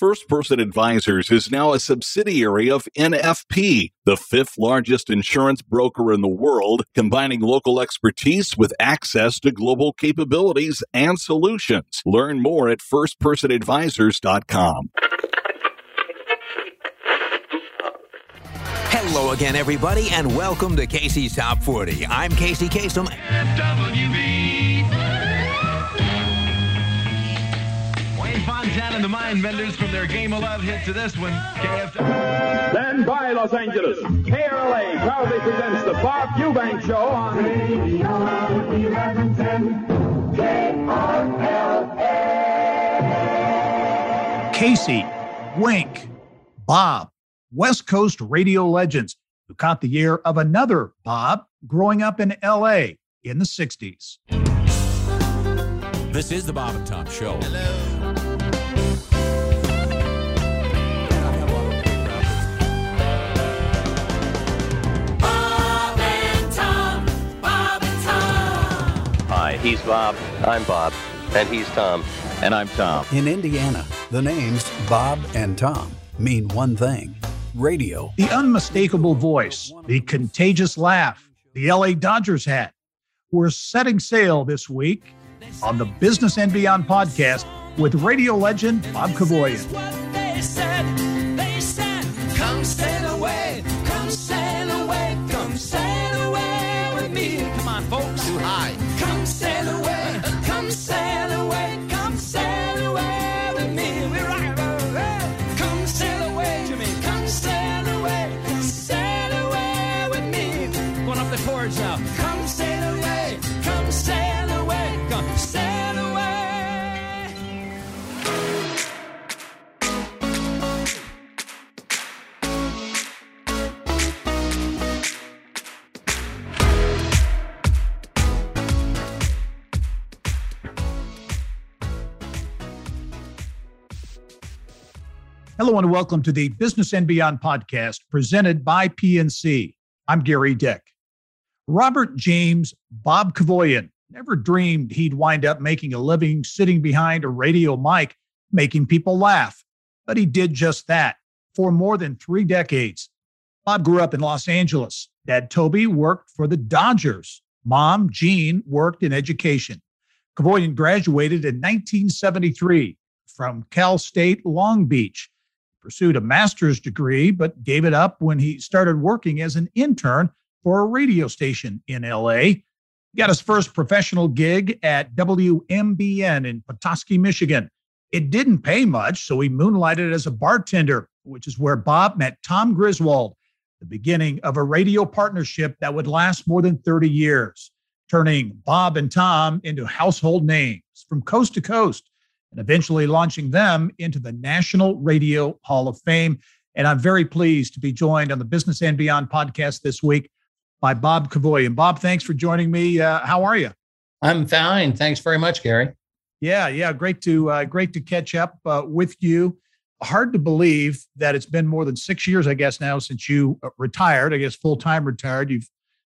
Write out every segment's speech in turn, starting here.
First Person Advisors is now a subsidiary of NFP, the fifth largest insurance broker in the world, combining local expertise with access to global capabilities and solutions. Learn more at firstpersonadvisors.com. Hello again, everybody, and welcome to Casey's Top 40. I'm Casey Kasem. Wayne Fontana and the Mind Benders from their Game of Love hit to this one. KFW. Then by Los Angeles, KRLA proudly presents the Bob Eubank Show on Radio 1110 Casey, Wink, Bob, West Coast radio legends who caught the ear of another Bob growing up in LA in the 60s. This is the Bob and Tom Show. Hi, he's Bob. I'm Bob. And he's Tom. And I'm Tom. In Indiana, the names Bob and Tom mean one thing radio. The unmistakable voice, the contagious laugh, the LA Dodgers hat. We're setting sail this week on the Business and Beyond podcast with radio legend Bob Kevoian. Hello and welcome to the Business and Beyond podcast presented by PNC. I'm Gary Dick. Robert James Bob Kevoian never dreamed he'd wind up making a living sitting behind a radio mic, making people laugh. But he did just that for more than three decades. Bob grew up in Los Angeles. Dad Toby worked for the Dodgers. Mom, Jean, worked in education. Kevoian graduated in 1973 from Cal State Long Beach pursued a master's degree, but gave it up when he started working as an intern for a radio station in LA. He got his first professional gig at WMBN in Petoskey, Michigan. It didn't pay much, so he moonlighted as a bartender, which is where Bob met Tom Griswold, the beginning of a radio partnership that would last more than 30 years, turning Bob and Tom into household names from coast to coast and eventually launching them into the National Radio Hall of Fame. And I'm very pleased to be joined on the Business and Beyond podcast this week by Bob Cavoy. And Bob, thanks for joining me. Uh, how are you? I'm fine. Thanks very much, Gary. Yeah, yeah, great to uh, great to catch up uh, with you. Hard to believe that it's been more than six years, I guess, now since you uh, retired. I guess full time retired. You've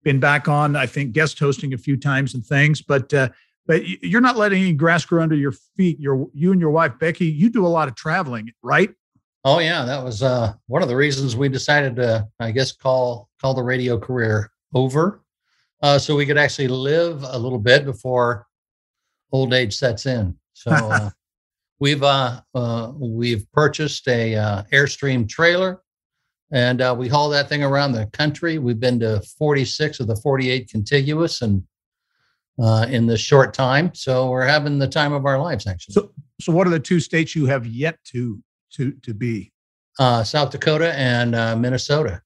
been back on, I think, guest hosting a few times and things, but uh, but you're not letting any grass grow under your feet. You're you and your wife Becky. You do a lot of traveling, right? Oh yeah, that was uh, one of the reasons we decided to, I guess, call call the radio career over, uh, so we could actually live a little bit before old age sets in. So uh, we've uh, uh, we've purchased a uh, airstream trailer, and uh, we haul that thing around the country. We've been to 46 of the 48 contiguous, and uh, in this short time. So we're having the time of our lives, actually. So, so what are the two states you have yet to to to be? Uh, South Dakota and uh, Minnesota.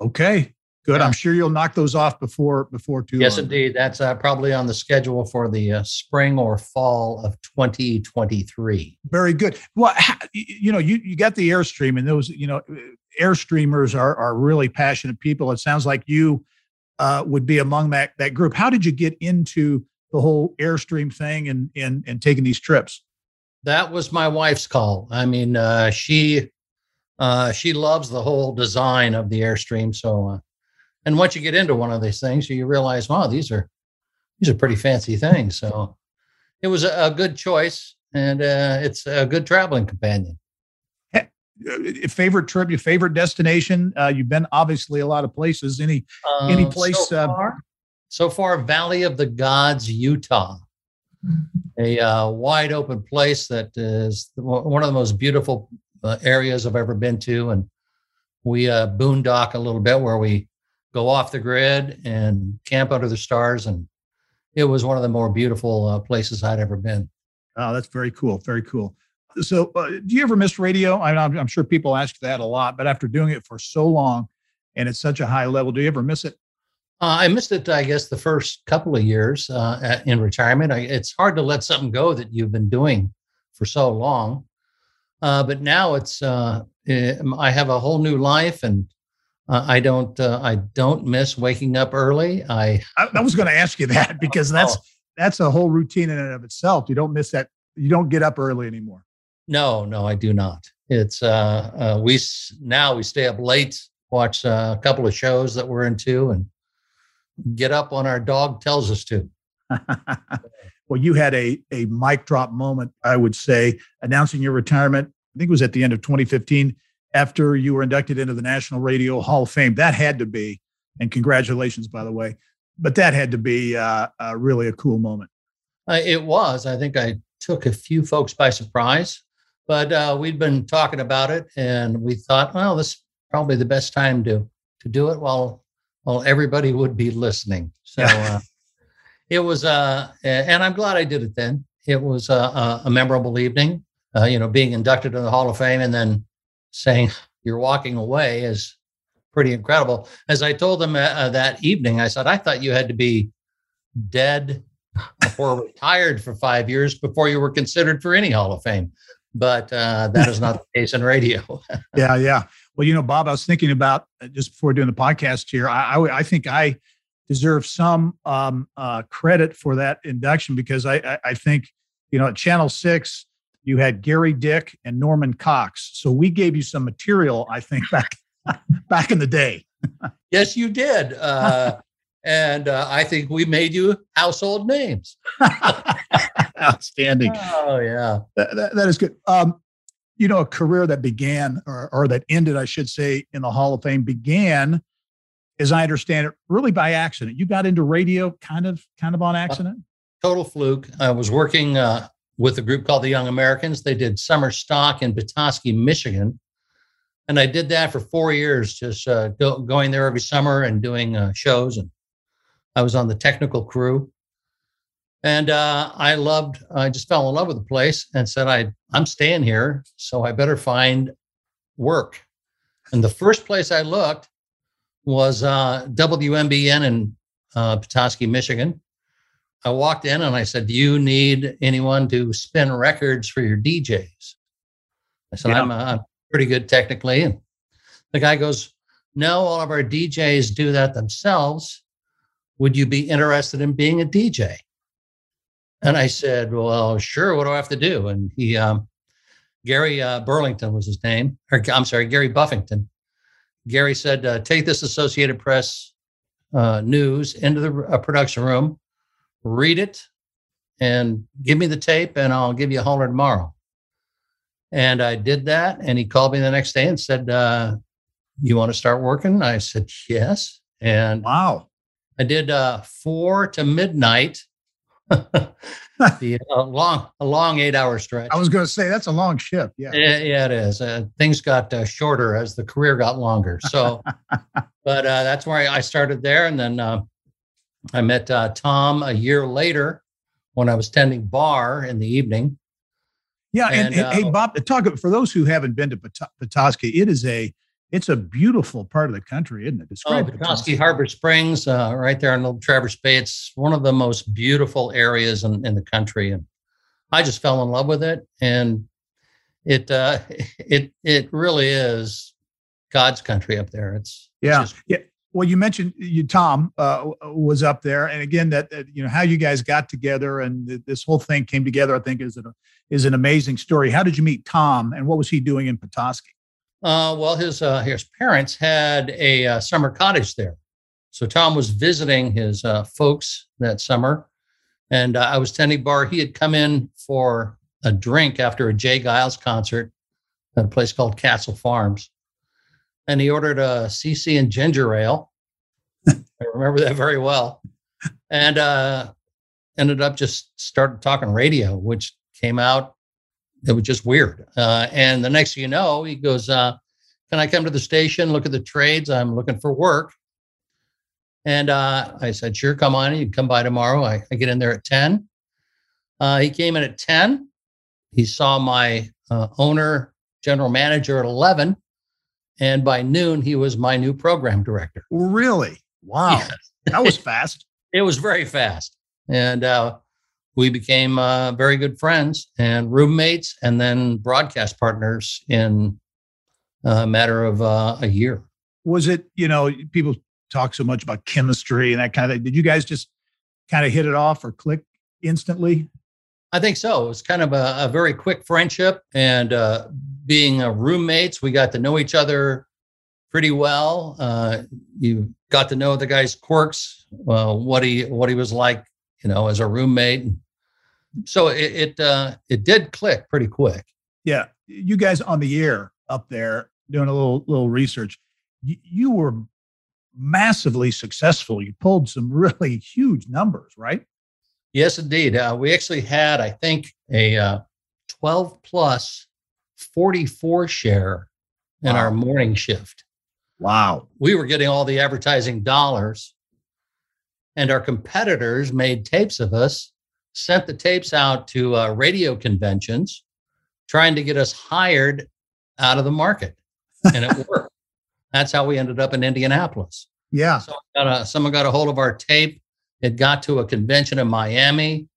Okay, good. Yeah. I'm sure you'll knock those off before before too Yes, long. indeed. That's uh, probably on the schedule for the uh, spring or fall of 2023. Very good. Well, you know, you you got the airstream, and those you know, airstreamers are are really passionate people. It sounds like you uh, would be among that that group. How did you get into the whole airstream thing and and and taking these trips? That was my wife's call. I mean, uh, she uh, she loves the whole design of the airstream. So, uh, and once you get into one of these things, you realize, wow, these are these are pretty fancy things. So, it was a, a good choice, and uh, it's a good traveling companion. Uh, favorite trip, your favorite destination? Uh, you've been obviously a lot of places. Any any Um, place? So uh, far, so far, Valley of the Gods, Utah, a uh, wide open place that is one of the most beautiful uh, areas I've ever been to, and we uh, boondock a little bit where we go off the grid and camp under the stars, and it was one of the more beautiful uh, places I'd ever been. Oh, that's very cool. Very cool. So, uh, do you ever miss radio? I, I'm, I'm sure people ask that a lot, but after doing it for so long and at such a high level, do you ever miss it? Uh, I missed it, I guess, the first couple of years uh, in retirement. I, it's hard to let something go that you've been doing for so long. Uh, but now it's uh, eh, I have a whole new life, and uh, I don't uh, I don't miss waking up early. I I, I was going to ask you that because that's Oh. that's a whole routine in and of itself. You don't miss that. You don't get up early anymore. No no I do not. It's uh, uh, we now we stay up late, watch uh, a couple of shows that we're into, and get up when our dog tells us to. well, you had a a mic drop moment, I would say, announcing your retirement. I think it was at the end of 2015 after you were inducted into the National Radio Hall of Fame. That had to be, and congratulations, by the way. But that had to be uh, uh, really a cool moment. Uh, it was. I think I took a few folks by surprise, but uh, we'd been talking about it, and we thought, well, this is probably the best time to to do it while while everybody would be listening. So uh, it was, uh, a- and I'm glad I did it then. It was uh, a, a memorable evening. Uh, you know, being inducted in the Hall of Fame and then saying you're walking away is pretty incredible. As I told them uh, uh, that evening, I said, I thought you had to be dead or retired for five years before you were considered for any Hall of Fame. But uh, that is not the case in radio. Yeah, yeah. Well, you know, Bob, I was thinking about uh, just before doing the podcast here. I, I, I think I deserve some um, uh, credit for that induction because I, I, I think, you know, at Channel Six, you had Gary Dick and Norman Cox. So we gave you some material, I think, back back in the day. yes, you did. Uh, and uh, I think we made you household names. Outstanding. Oh, yeah. That, that- that is good. Um, you know, a career that began or, or that ended, I should say, in the Hall of Fame began, as I understand it, really by accident. You got into radio kind of, kind of on accident. Total fluke. I was working uh, with a group called the Young Americans. They did summer stock in Petoskey, Michigan. And I did that for four years, just uh, go, going there every summer and doing uh, shows. And I was on the technical crew. And uh, I loved, I just fell in love with the place and said, I, I'm staying here, so I better find work. And the first place I looked was uh, WMBN in uh, Petoskey, Michigan. I walked in and I said, Do you need anyone to spin records for your DJs? I said, Yeah. I'm, uh, I'm pretty good technically. And the guy goes, No, all of our DJs do that themselves. Would you be interested in being a DJ? And I said, Well, sure. What do I have to do? And he, um, Gary uh, Burlington was his name, or I'm sorry, Gary Buffington. Gary said, uh, Take this Associated Press uh, news into the uh, production room, read it, and give me the tape, and I'll give you a holler tomorrow. And I did that. And he called me the next day and said, uh, You want to start working? I said, Yes. And Wow. I did uh, four to midnight, the uh, long, a long eight hour stretch. I was going to say that's a long shift. Yeah. Yeah, yeah, it is. Uh, things got uh, shorter as the career got longer. So, but uh, that's where I I started there, and then uh, I met uh, Tom a year later when I was tending bar in the evening. Yeah. And, And, hey, Bob, talk for those who haven't been to Petoskey, it is a, it's a beautiful part of the country, isn't it? Oh, Petoskey Harbor Springs, uh, right there in Little Traverse Bay. It's one of the most beautiful areas in, in the country, and I just fell in love with it. And it uh, it it really is God's country up there. It's it's Yeah. just- Yeah. Well, you mentioned you, Tom, uh, was up there, and again, that, that you know how you guys got together and th- this whole thing came together. I think is an is an amazing story. How did you meet Tom, and what was he doing in Petoskey? Uh, well, his uh, his parents had a uh, summer cottage there, so Tom was visiting his uh, folks that summer, and uh, I was tending bar. He had come in for a drink after a J. Geils concert at a place called Castle Farms. And he ordered a CC and ginger ale. I remember that very well. And uh, ended up just started talking radio, which came out. It was just weird. Uh, and the next thing you know, he goes, uh, Can I come to the station, look at the trades? I'm looking for work. And uh, I said, Sure, come on. You come by tomorrow. I, I get in there at 10. Uh, he came in at 10. He saw my uh, owner, general manager at 11. And by noon, he was my new program director. Really? Wow. Yes. that was fast. It was very fast. And uh, we became uh, very good friends and roommates and then broadcast partners in a matter of uh, a year. Was it, you know, people talk so much about chemistry and that kind of thing. Did you guys just kind of hit it off or click instantly? I think so. It was kind of a, a very quick friendship, and uh, being uh, roommates, we got to know each other pretty well. Uh, you got to know the guy's quirks, uh, what he what he was like, you know, as a roommate. So it it, uh, it did click pretty quick. Yeah, you guys on the air up there doing a little little research. You, you were massively successful. You pulled some really huge numbers, right? Yes, indeed. Uh, we actually had, I think, a uh, 12 plus 44 share in Wow. our morning shift. Wow. We were getting all the advertising dollars, and our competitors made tapes of us, sent the tapes out to uh, radio conventions, trying to get us hired out of the market. And it worked. That's how we ended up in Indianapolis. Yeah. So got a, someone got a hold of our tape. It got to a convention in Miami,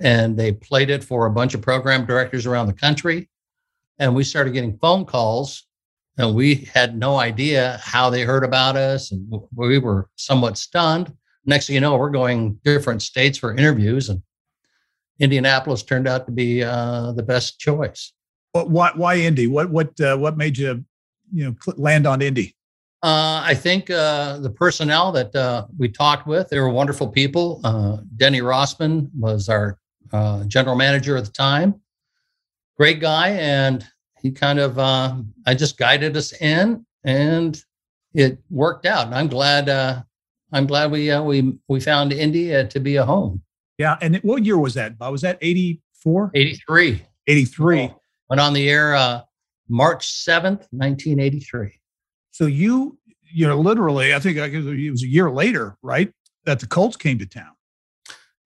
and they played it for a bunch of program directors around the country. And we started getting phone calls, and we had no idea how they heard about us, and we were somewhat stunned. Next thing you know, we're going different states for interviews, and Indianapolis turned out to be uh, the best choice. What, why, why Indy? What, what, uh, what made you, you know, cl- land on Indy? Uh, I think uh, the personnel that uh, we talked with, they were wonderful people. Uh, Denny Rossman was our uh, general manager at the time. Great guy. And he kind of, uh, I just guided us in and it worked out. And I'm glad, uh, I'm glad we, uh, we, we found India to be a home. Yeah. And what year was that? Bob? Was that 84? 83. 83. Went on the air uh, March 7th, 1983. So you, you know, literally, I think I guess it was a year later, right? That the Colts came to town.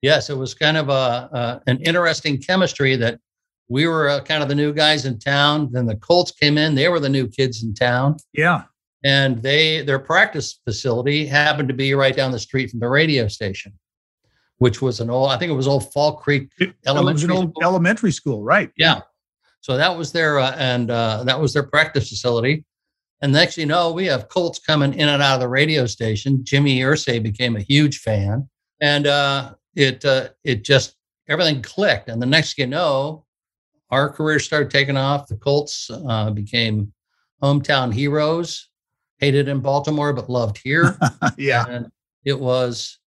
Yes, it was kind of a, a an interesting chemistry that we were uh, kind of the new guys in town. Then the Colts came in; they were the new kids in town, Yeah. And they their practice facility happened to be right down the street from the radio station, which was an old I think it was old Fall Creek It, Elementary old school. elementary school, right? Yeah. So that was their uh, and uh, that was their practice facility. And next you know, we have Colts coming in and out of the radio station. Jimmy Irsay became a huge fan, and uh, it uh, it just everything clicked. And the next you know, our career started taking off. The Colts uh, became hometown heroes, hated in Baltimore but loved here. yeah. And it was,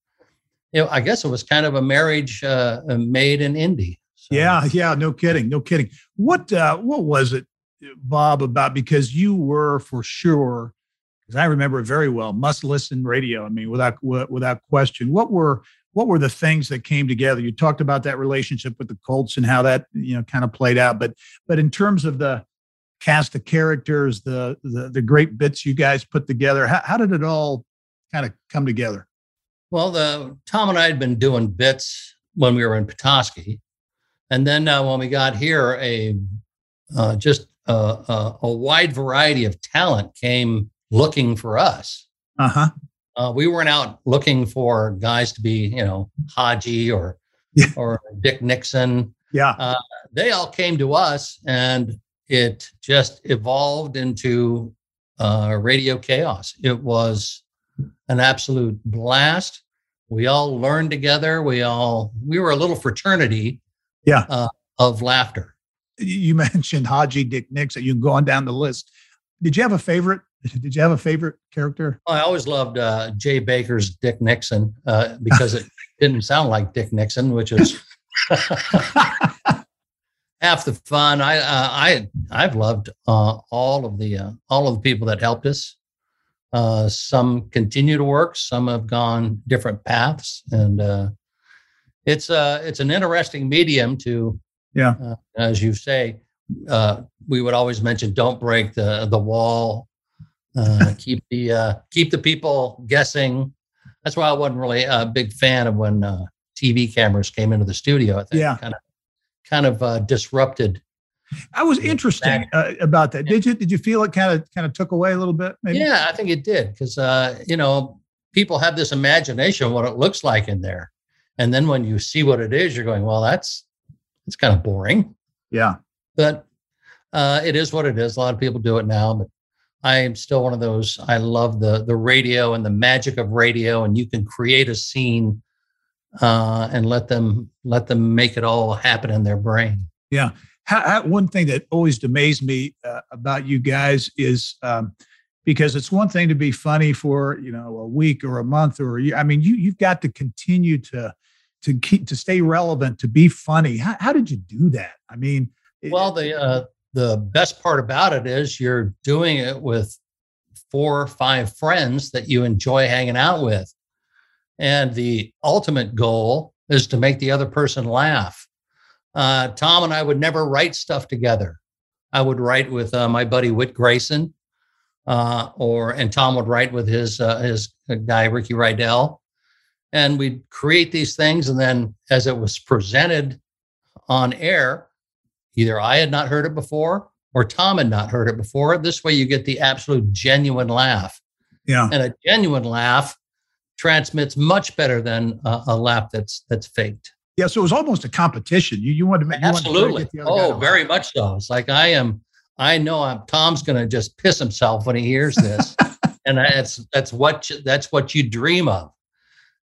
you know, I guess it was kind of a marriage uh, made in Indy. So- Yeah, yeah, no kidding, no kidding. What uh what was it, Bob, about because you were for sure, because I remember it very well, must listen radio. I mean, without without question. What were what were the things that came together? You talked about that relationship with the Colts and how that you know kind of played out, but but in terms of the cast of characters, the the, the great bits you guys put together, how, how did it all kind of come together? Well, the Tom and I had been doing bits when we were in Petoskey, and then uh, when we got here, a uh, just a, a, a wide variety of talent came looking for us. Uh huh. Uh, we weren't out looking for guys to be, you know, Haji or Yeah. or Dick Nixon. Yeah. They all came to us, and it just evolved into uh, radio chaos. It was an absolute blast. We all learned together. We all we were a little fraternity. Yeah. Uh, of laughter. you mentioned Haji Dick Nixon. You can go on down the list. Did you have a favorite? Did you have a favorite character? I always loved uh, Jay Baker's Dick Nixon uh, because it didn't sound like Dick Nixon, which is. Half the fun. I uh, I I've loved uh, all of the uh, all of the people that helped us. Uh, some continue to work. Some have gone different paths, and uh, it's uh it's an interesting medium to Yeah. uh, as you say. Uh, we would always mention don't break the the wall. Uh, keep the uh, keep the people guessing. That's why I wasn't really a big fan of when uh, TV cameras came into the studio. I think Yeah. kind of kind of uh, disrupted. I was interesting uh, about that. Did you did you feel it kind of kind of took away a little bit? Maybe. Yeah, I think it did because uh, you know people have this imagination of what it looks like in there, and then when you see what it is, you're going, well, that's it's kind of boring. Yeah. But uh, it is what it is. A lot of people do it now, but I am still one of those. I love the the radio and the magic of radio, and you can create a scene uh, and let them let them make it all happen in their brain. Yeah. How, how, one thing that always amazed me uh, about you guys is um, because it's one thing to be funny for you know a week or a month or a year. I mean, you you've got to continue to to keep to stay relevant, to be funny. How, how did you do that? I mean, Well, the uh, the best part about it is you're doing it with four or five friends that you enjoy hanging out with, and the ultimate goal is to make the other person laugh. Uh, Tom and I would never write stuff together. I would write with uh, my buddy Whit Grayson, uh, or and Tom would write with his uh, his guy Ricky Rydell, and we'd create these things. And then as it was presented on air, either I had not heard it before or Tom had not heard it before. This way, you get the absolute genuine laugh, yeah, and a genuine laugh transmits much better than a, a laugh that's that's faked. yeah. So it was almost a competition. You you wanted to make to Absolutely. get the other Oh, very much so. It's like I am. I know I'm. Tom's going to just piss himself when he hears this, and that's that's what you- that's what you dream of.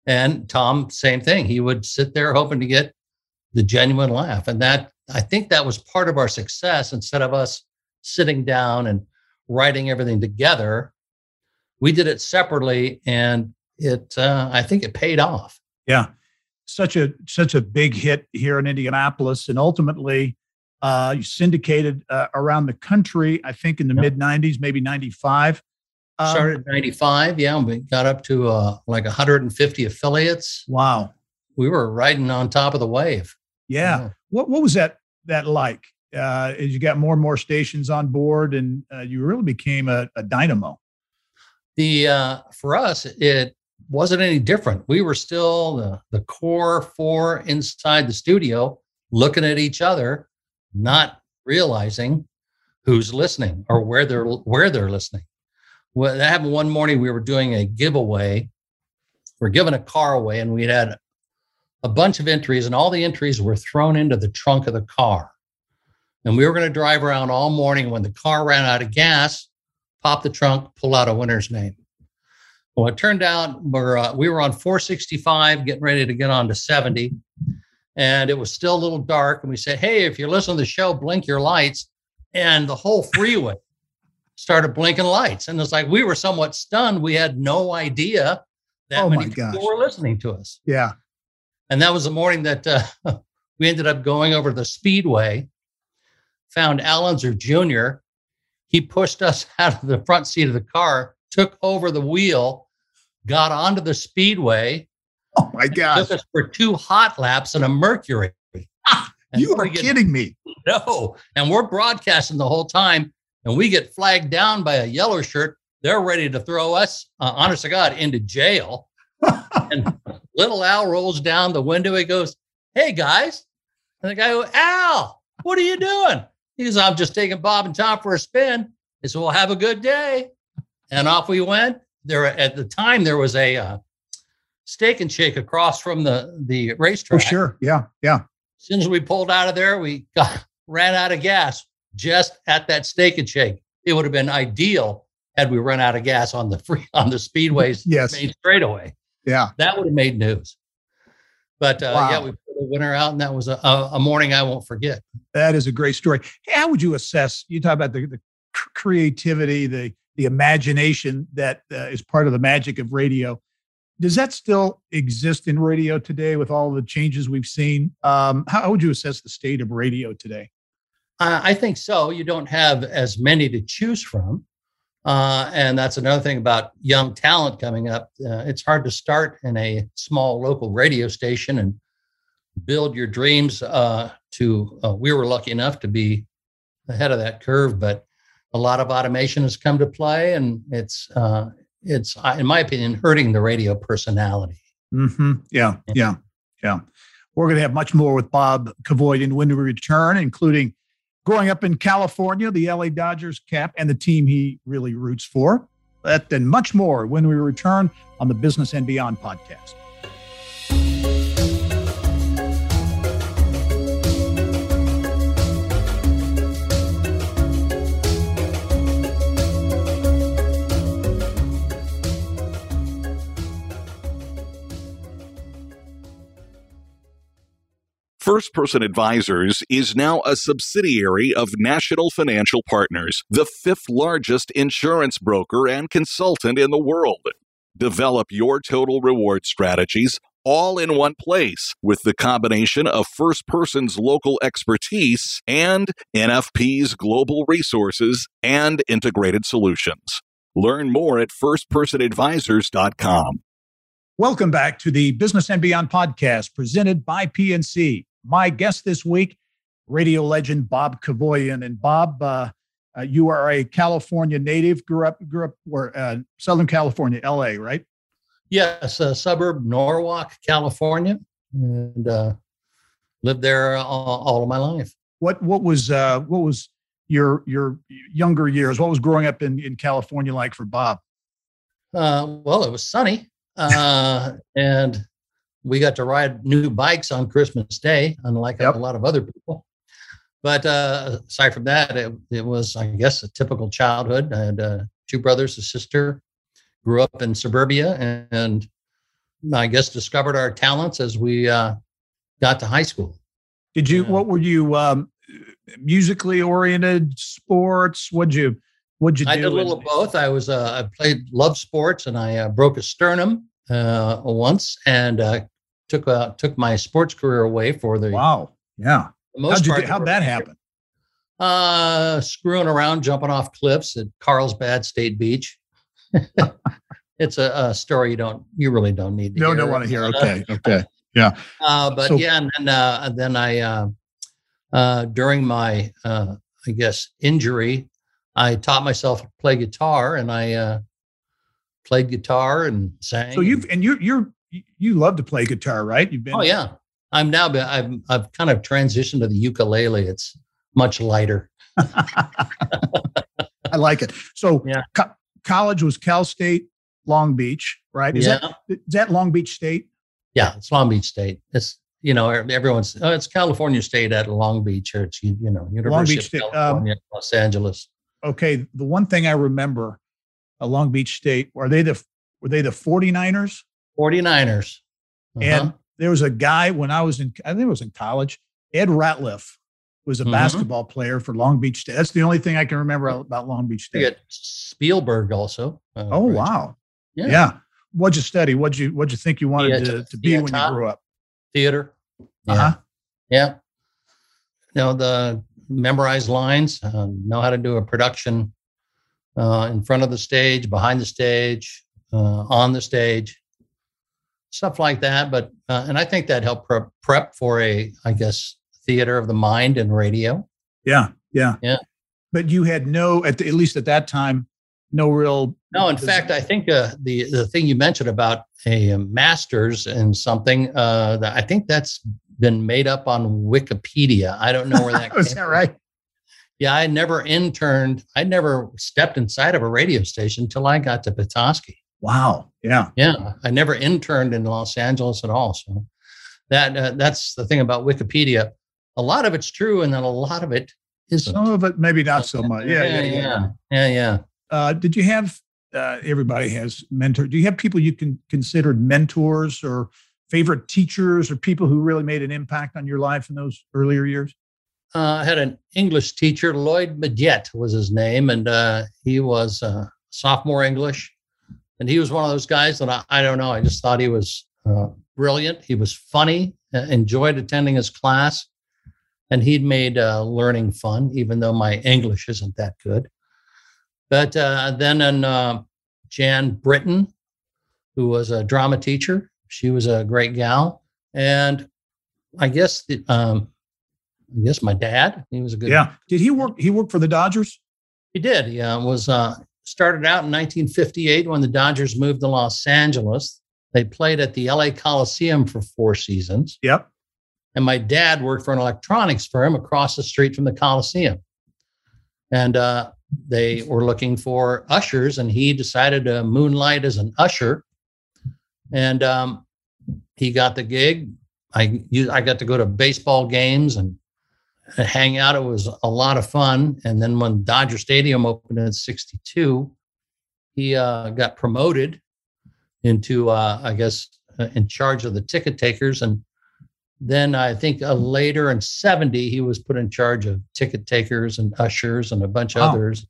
And Tom, same thing. He would sit there hoping to get the genuine laugh, and that I think that was part of our success. Instead of us sitting down and writing everything together, we did it separately, and it. Uh, I think it paid off. Yeah, such a such a big hit here in Indianapolis, and ultimately, uh, you syndicated uh, around the country. I think in the Yep. mid '90s, maybe '95. Um, Started in 95. Yeah. We got up to uh, like 150 affiliates. Wow. We were riding on top of the wave. Yeah. What what was that that like? Uh, as you got more and more stations on board, and uh, you really became a, a dynamo. The uh, for us, it wasn't any different. We were still the, the core four inside the studio looking at each other, not realizing who's listening or where they're where they're listening. Well, that happened one morning. We were doing a giveaway. We're giving a car away, and we had a bunch of entries, and all the entries were thrown into the trunk of the car. And we were going to drive around all morning. When the car ran out of gas, pop the trunk, pull out a winner's name. Well, it turned out we're, uh, we were on 465, getting ready to get on to 70. And it was still a little dark. And we said, Hey, if you're listening to the show, blink your lights. And the whole freeway started blinking lights. And it's like we were somewhat stunned. We had no idea that Oh, many people gosh. were listening to us. Yeah. And that was the morning that uh, we ended up going over the Speedway, found Al Unser Jr. He pushed us out of the front seat of the car, took over the wheel, got onto the Speedway, Oh my gosh. took us for two hot laps in a Mercury. And You are get- kidding me. No. And we're broadcasting the whole time, and we get flagged down by a yellow shirt. They're ready to throw us, uh, honest to God, into jail. and little Al rolls down the window. He goes, Hey, guys. And the guy goes, Al, what are you doing? He goes, I'm just taking Bob and Tom for a spin. He said, Well, have a good day. And off we went. There at the time there was a uh, Steak 'n Shake across from the the Oh, racetrack. sure. Yeah. Yeah. As soon as we pulled out of there, we got, ran out of gas just at that Steak 'n Shake. It would have been ideal had we run out of gas on the free on the speedways Yes. main straightaway. Yeah. That would have made news. But uh, yeah, we put a winner out, and that was a, a, morning I won't forget. That is a great story. How would you assess? You talk about the, the creativity, the the imagination that uh, is part of the magic of radio. Does that still exist in radio today with all the changes we've seen? Um, how, would you assess the state of radio today? I think so. You don't have as many to choose from. Uh, and that's another thing about young talent coming up. Uh, it's hard to start in a small local radio station and build your dreams uh, to. Uh, we were lucky enough to be ahead of that curve, but a lot of automation has come to play, and it's uh, it's in my opinion hurting the radio personality. Mm-hmm. Yeah, yeah, yeah. We're going to have much more with Bob Kevoian when we return, including growing up in California, the LA Dodgers cap, and the team he really roots for. That and much more when we return on the Business and Beyond podcast. First Person Advisors is now a subsidiary of National Financial Partners, the fifth largest insurance broker and consultant in the world. Develop your total reward strategies all in one place with the combination of First Person's local expertise and NFP's global resources and integrated solutions. Learn more at firstpersonadvisors.com. Welcome back to the Business and Beyond podcast presented by PNC my guest this week, radio legend Bob Kevoian. And Bob, uh, uh, you are a California native. Grew up, grew up where uh, Southern California, L.A. Right? Yes, a suburb Norwalk, California, and uh, lived there all, all, of my life. What what was uh, what was your your younger years? What was growing up in in California like for Bob? Uh, well, it was sunny, uh, and we got to ride new bikes on Christmas Day, unlike yep. a lot of other people. But uh, aside from that, it, it, was, I guess, a typical childhood. I had uh, two brothers, a sister, grew up in suburbia, and, and I guess discovered our talents as we uh, got to high school. Did you? What were you? Um, musically oriented, sports? What'd you? What'd you do? I did a little of both. I was. Uh, I played love sports, and I uh, broke a sternum uh, once and uh, took uh, took my sports career away for the wow. Yeah. the most how'd, how'd that happen? Uh screwing around jumping off cliffs at carlsbad state beach. It's a, a, story you don't you really don't need to no hear. don't want to hear. Okay okay. Yeah. Uh but so, yeah and then uh then i uh uh during my uh i guess injury i taught myself to play guitar and i uh played guitar and sang. So you've and you you're you love to play guitar, right? You've been. Oh yeah, I'm now. I've I've kind of transitioned to the ukulele. It's much lighter. I like it. So yeah. Co- college was Cal State, Long Beach, right? Is yeah. that is that Long Beach State? Yeah, it's Long Beach State. It's you know everyone's oh, it's California State at Long Beach or it's you know University Long Beach of California, um, Los Angeles. Okay, the one thing I remember a Long Beach State. Are they the were they the 49ers? 49ers. Uh-huh. And there was a guy when I was in I think it was in college, Ed Ratliff was a mm-hmm. basketball player for Long Beach State. That's the only thing I can remember about Long Beach State. Spielberg also. Uh, oh wow. Yeah. yeah. What'd you study? What'd you what'd you think you wanted to, to be when you grew up? Theater. Yeah. Uh-huh. Yeah. You know, the memorize lines, uh, know how to do a production uh, in front of the stage, behind the stage, uh, on the stage, stuff like that. But uh, and I think that helped prep, prep for a, I guess, theater of the mind and radio. Yeah, yeah, yeah. But you had no, at, the, at least at that time, no real. No, in fact, I think uh, the the thing you mentioned about a master's in something, uh, that I think that's been made up on Wikipedia. I don't know where that. Is that right? Yeah, I never interned. I never stepped inside of a radio station until I got to Petoskey. Wow. Yeah. Yeah. I never interned in Los Angeles at all. So that uh, that's the thing about Wikipedia. A lot of it's true, and then a lot of it isn't. Some of it maybe not so much. Yeah. Yeah. Yeah. Yeah. yeah, yeah. Uh, did you have? Uh, everybody has mentor. Do you have people you can considered mentors or favorite teachers or people who really made an impact on your life in those earlier years? Uh, I had an English teacher, Lloyd Mediette was his name, and uh, he was uh, sophomore English. And he was one of those guys that I, I don't know, I just thought he was uh, brilliant. He was funny, enjoyed attending his class. and he'd made uh, learning fun, even though my English isn't that good. But uh, then in uh, Jan Britton, who was a drama teacher, she was a great gal, and I guess the, um, I guess my dad, he was a good. Yeah. Did he work? He worked for the Dodgers. He did. He uh, was uh, started out in 1958 when the Dodgers moved to Los Angeles. They played at the LA Coliseum for four seasons. Yep. And my dad worked for an electronics firm across the street from the Coliseum. And uh, they were looking for ushers, and he decided to moonlight as an usher. And um, he got the gig. I I got to go to baseball games and hang out. It was a lot of fun. And then when Dodger Stadium opened in '62, he uh, got promoted into, uh, I guess, uh, in charge of the ticket takers. And then I think uh, later in 70, he was put in charge of ticket takers and ushers and a bunch of Wow. others.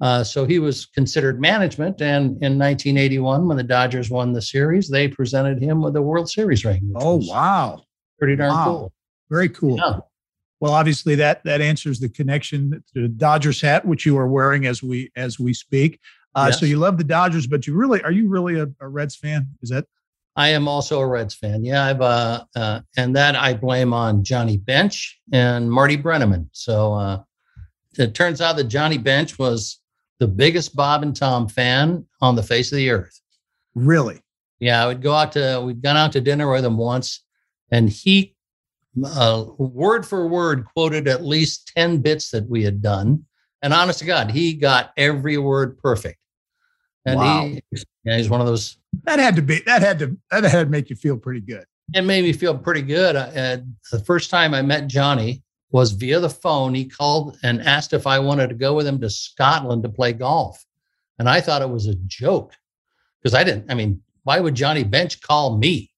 Uh, so he was considered management. And in 1981, when the Dodgers won the series, they presented him with a World Series ring. Oh wow. Pretty darn Wow. cool. Very cool. Yeah. Well, obviously that that answers the connection to the Dodgers hat, which you are wearing as we as we speak. Uh, So you love the Dodgers, but you really are you really a, a Reds fan? Is that I am also a Reds fan. Yeah, I've uh, uh, and that I blame on Johnny Bench and Marty Brennaman. So uh, it turns out that Johnny Bench was the biggest Bob and Tom fan on the face of the earth. really? Yeah, we'd go out to we'd gone out to dinner with him once, and he uh, word for word quoted at least ten bits that we had done. And honest to God, he got every word perfect. And Wow. he, yeah, he's one of those That had to be that had to that had to make you feel pretty good. it made me feel pretty good. Uh, uh, the first time I met Johnny was via the phone. He called and asked if I wanted to go with him to Scotland to play golf. And I thought it was a joke because I didn't, I mean, why would Johnny Bench call me?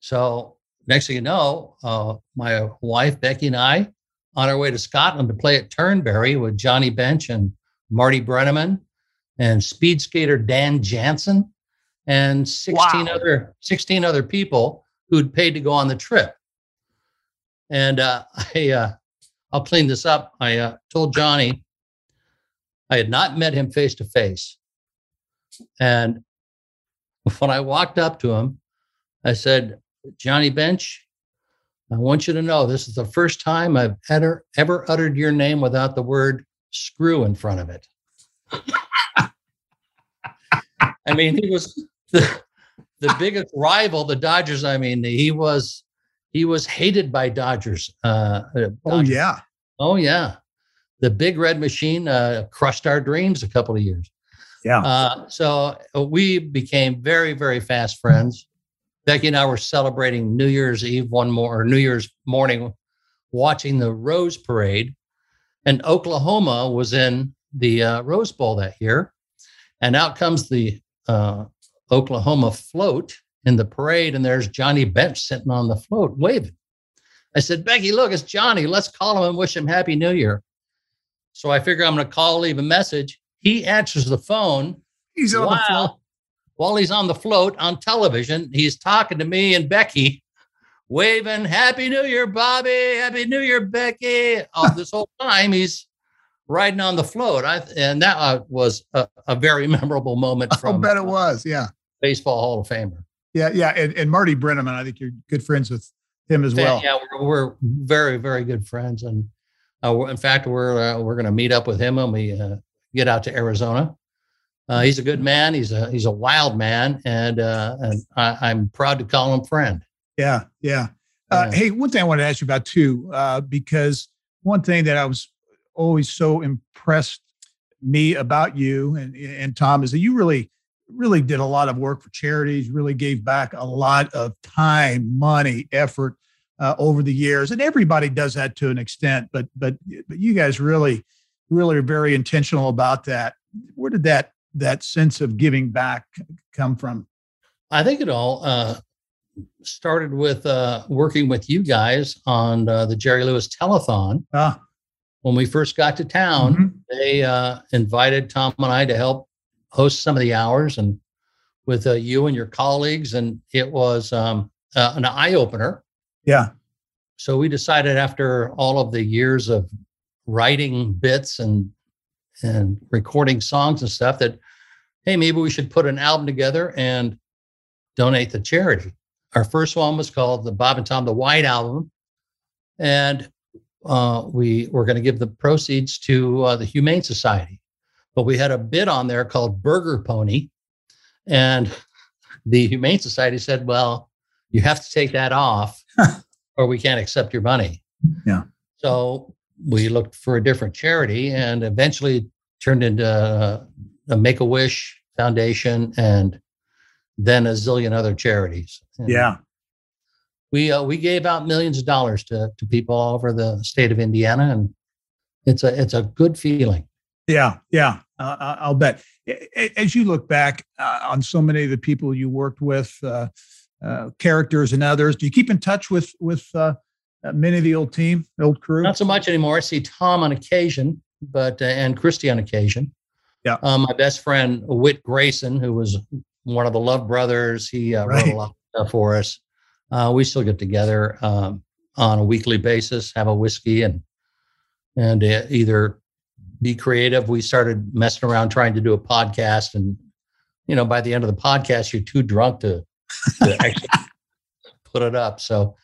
So next thing you know, uh, my wife, Becky, and I on our way to Scotland to play at Turnberry with Johnny Bench and Marty Brennaman and speed skater Dan Jansen and 16 Wow. other 16 other people who'd paid to go on the trip. And uh, I, uh, I'll clean this up. I uh, told Johnny I had not met him face to face, and when I walked up to him, I said, "Johnny Bench, I want you to know this is the first time I've ever ever uttered your name without the word screw in front of it." I mean, he was the, the biggest rival, the Dodgers. I mean, he was he was hated by Dodgers. Uh, uh, Oh yeah. oh yeah. The Big Red Machine uh, crushed our dreams a couple of years. Yeah. Uh, so we became very, very fast friends. Becky and I were celebrating New Year's Eve one more, or New Year's morning, watching the Rose Parade. And Oklahoma was in the uh, Rose Bowl that year. And out comes the uh, Oklahoma float in the parade, and there's Johnny Bench sitting on the float waving. I said, Becky, look, it's Johnny. Let's call him and wish him Happy New Year. So I figure I'm going to call, leave a message. He answers the phone He's on the floor. While, he's on the float on television. He's talking to me and Becky, waving Happy New Year, Bobby. Happy New Year, Becky. Oh, this whole time he's riding on the float. I, and that uh, was a, a very memorable moment I'll bet it was. Yeah. Baseball Hall of Famer. Yeah. Yeah. And, and Marty Brennaman, I think you're good friends with him as well. Yeah, we're, we're very, very good friends, and uh, in fact, we're uh, we're going to meet up with him when we uh, get out to Arizona. Uh, he's a good man. He's a he's a wild man, and uh, and I, I'm proud to call him friend. Yeah, yeah. Uh, Yeah. Hey, one thing I wanted to ask you about too, uh, because one thing that I was always so impressed me about you and and Tom is that you really really did a lot of work for charities, really gave back a lot of time, money, effort uh, over the years, and everybody does that to an extent. But but but you guys really really are very intentional about that. Where did that that sense of giving back come from? I think it all uh, started with uh, working with you guys on uh, the Jerry Lewis Telethon. Ah, When we first got to town, mhm. they uh, invited Tom and I to help host some of the hours and with uh, you and your colleagues. And it was um, uh, an eye opener. yeah, so we decided after all of the years of writing bits and and recording songs and stuff that hey maybe we should put an album together and donate to charity. Our first one was called the bob and tom the white album. And uh, we were going to give the proceeds to uh, the humane society. But we had a bid on there called burger pony. And the humane society said well you have to take that off or we can't accept your money. Yeah. so we looked for a different charity and eventually turned into a, Make a Wish Foundation and then a zillion other charities. And Yeah. we uh, we gave out millions of dollars to to people all over the state of Indiana, and it's a it's a good feeling. Yeah, yeah, uh, I'll bet. As you look back uh, on so many of the people you worked with, uh, uh, characters and others, do you keep in touch with with uh, many of the old team, the old crew? Not so much anymore. I see Tom on occasion, but uh, and Kristi on occasion. Yeah. Um, my best friend Whit Grayson, who was one of the Love Brothers, he uh, wrote a lot for us. Uh, we still get together um, on a weekly basis, have a whiskey, and and uh, either be creative. We started messing around trying to do a podcast, and you know, by the end of the podcast, you're too drunk to, to actually put it up. So,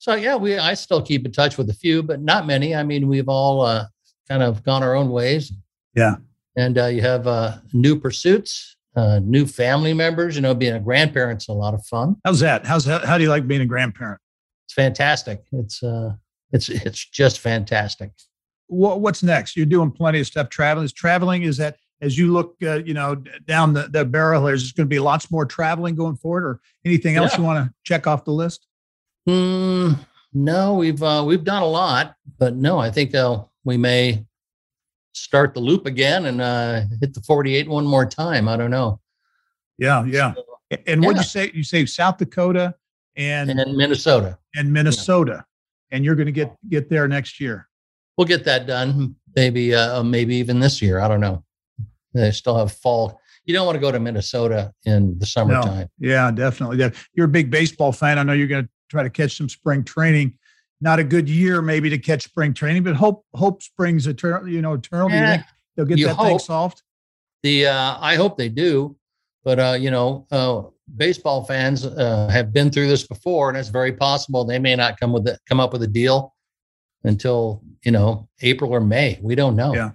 so yeah, we I still keep in touch with a few, but not many. I mean, we've all uh, kind of gone our own ways. Yeah. And uh, you have uh, new pursuits, uh, new family members. You know, being a grandparent's a lot of fun. How's that? How's that? How do you like being a grandparent? It's fantastic. It's uh, it's it's just fantastic. What, what's next? You're doing plenty of stuff. Traveling is traveling. Is that as you look, uh, you know, down the, the barrel? There's going to be lots more traveling going forward, or anything else Yeah. you want to check off the list? Hmm, no, we've uh, we've done a lot, but no, I think uh, we may start the loop again and uh, hit the 48 one more time. I don't know. Yeah, yeah. So- And what Yeah. you say? You say South Dakota and and Minnesota. and Minnesota, and you're going to get get there next year. we'll get that done. Maybe, uh, maybe even this year. I don't know. They still have fall. You don't want to go to Minnesota in the summertime. Yeah, definitely. Yeah. You're a big baseball fan. I know you're going to try to catch some spring training. Not a good year, maybe, to catch spring training, but hope hope springs eternal. You know, eternal. Do you Yeah, think they'll get you that thing solved? The uh, I hope they do, but uh, you know, uh, baseball fans uh, have been through this before, and it's very possible they may not come with it, come up with a deal until you know April or May. We don't know. Yeah.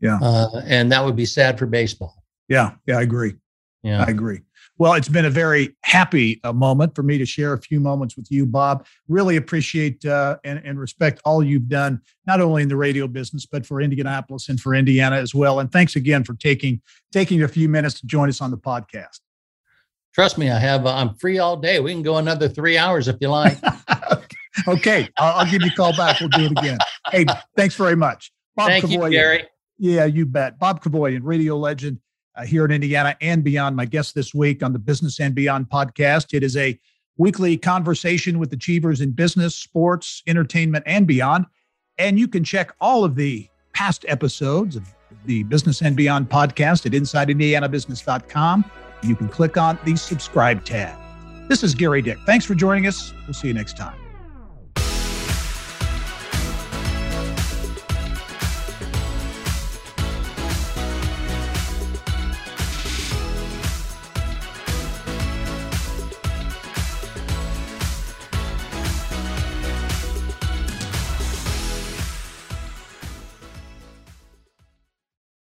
Yeah. Uh, and that would be sad for baseball. Yeah, yeah, I agree. Yeah. I agree. Well, it's been a very happy uh, moment for me to share a few moments with you, Bob. Really appreciate uh, and, and respect all you've done, not only in the radio business, but for Indianapolis and for Indiana as well. And thanks again for taking taking a few minutes to join us on the podcast. Trust me, I have. Uh, I'm free all day. We can go another three hours if you like. okay, I'll, I'll give you a call back. We'll do it again. Hey, thanks very much, Bob Thank you, Gary. Yeah, you bet. Bob Kevoian, radio legend uh, here in Indiana and beyond. My guest this week on the Business and Beyond podcast. It is a weekly conversation with achievers in business, sports, entertainment, and beyond. And you can check all of the past episodes of the Business and Beyond podcast at InsideIndianaBusiness.com. You can click on the subscribe tab. This is Gary Dick. Thanks for joining us. We'll see you next time.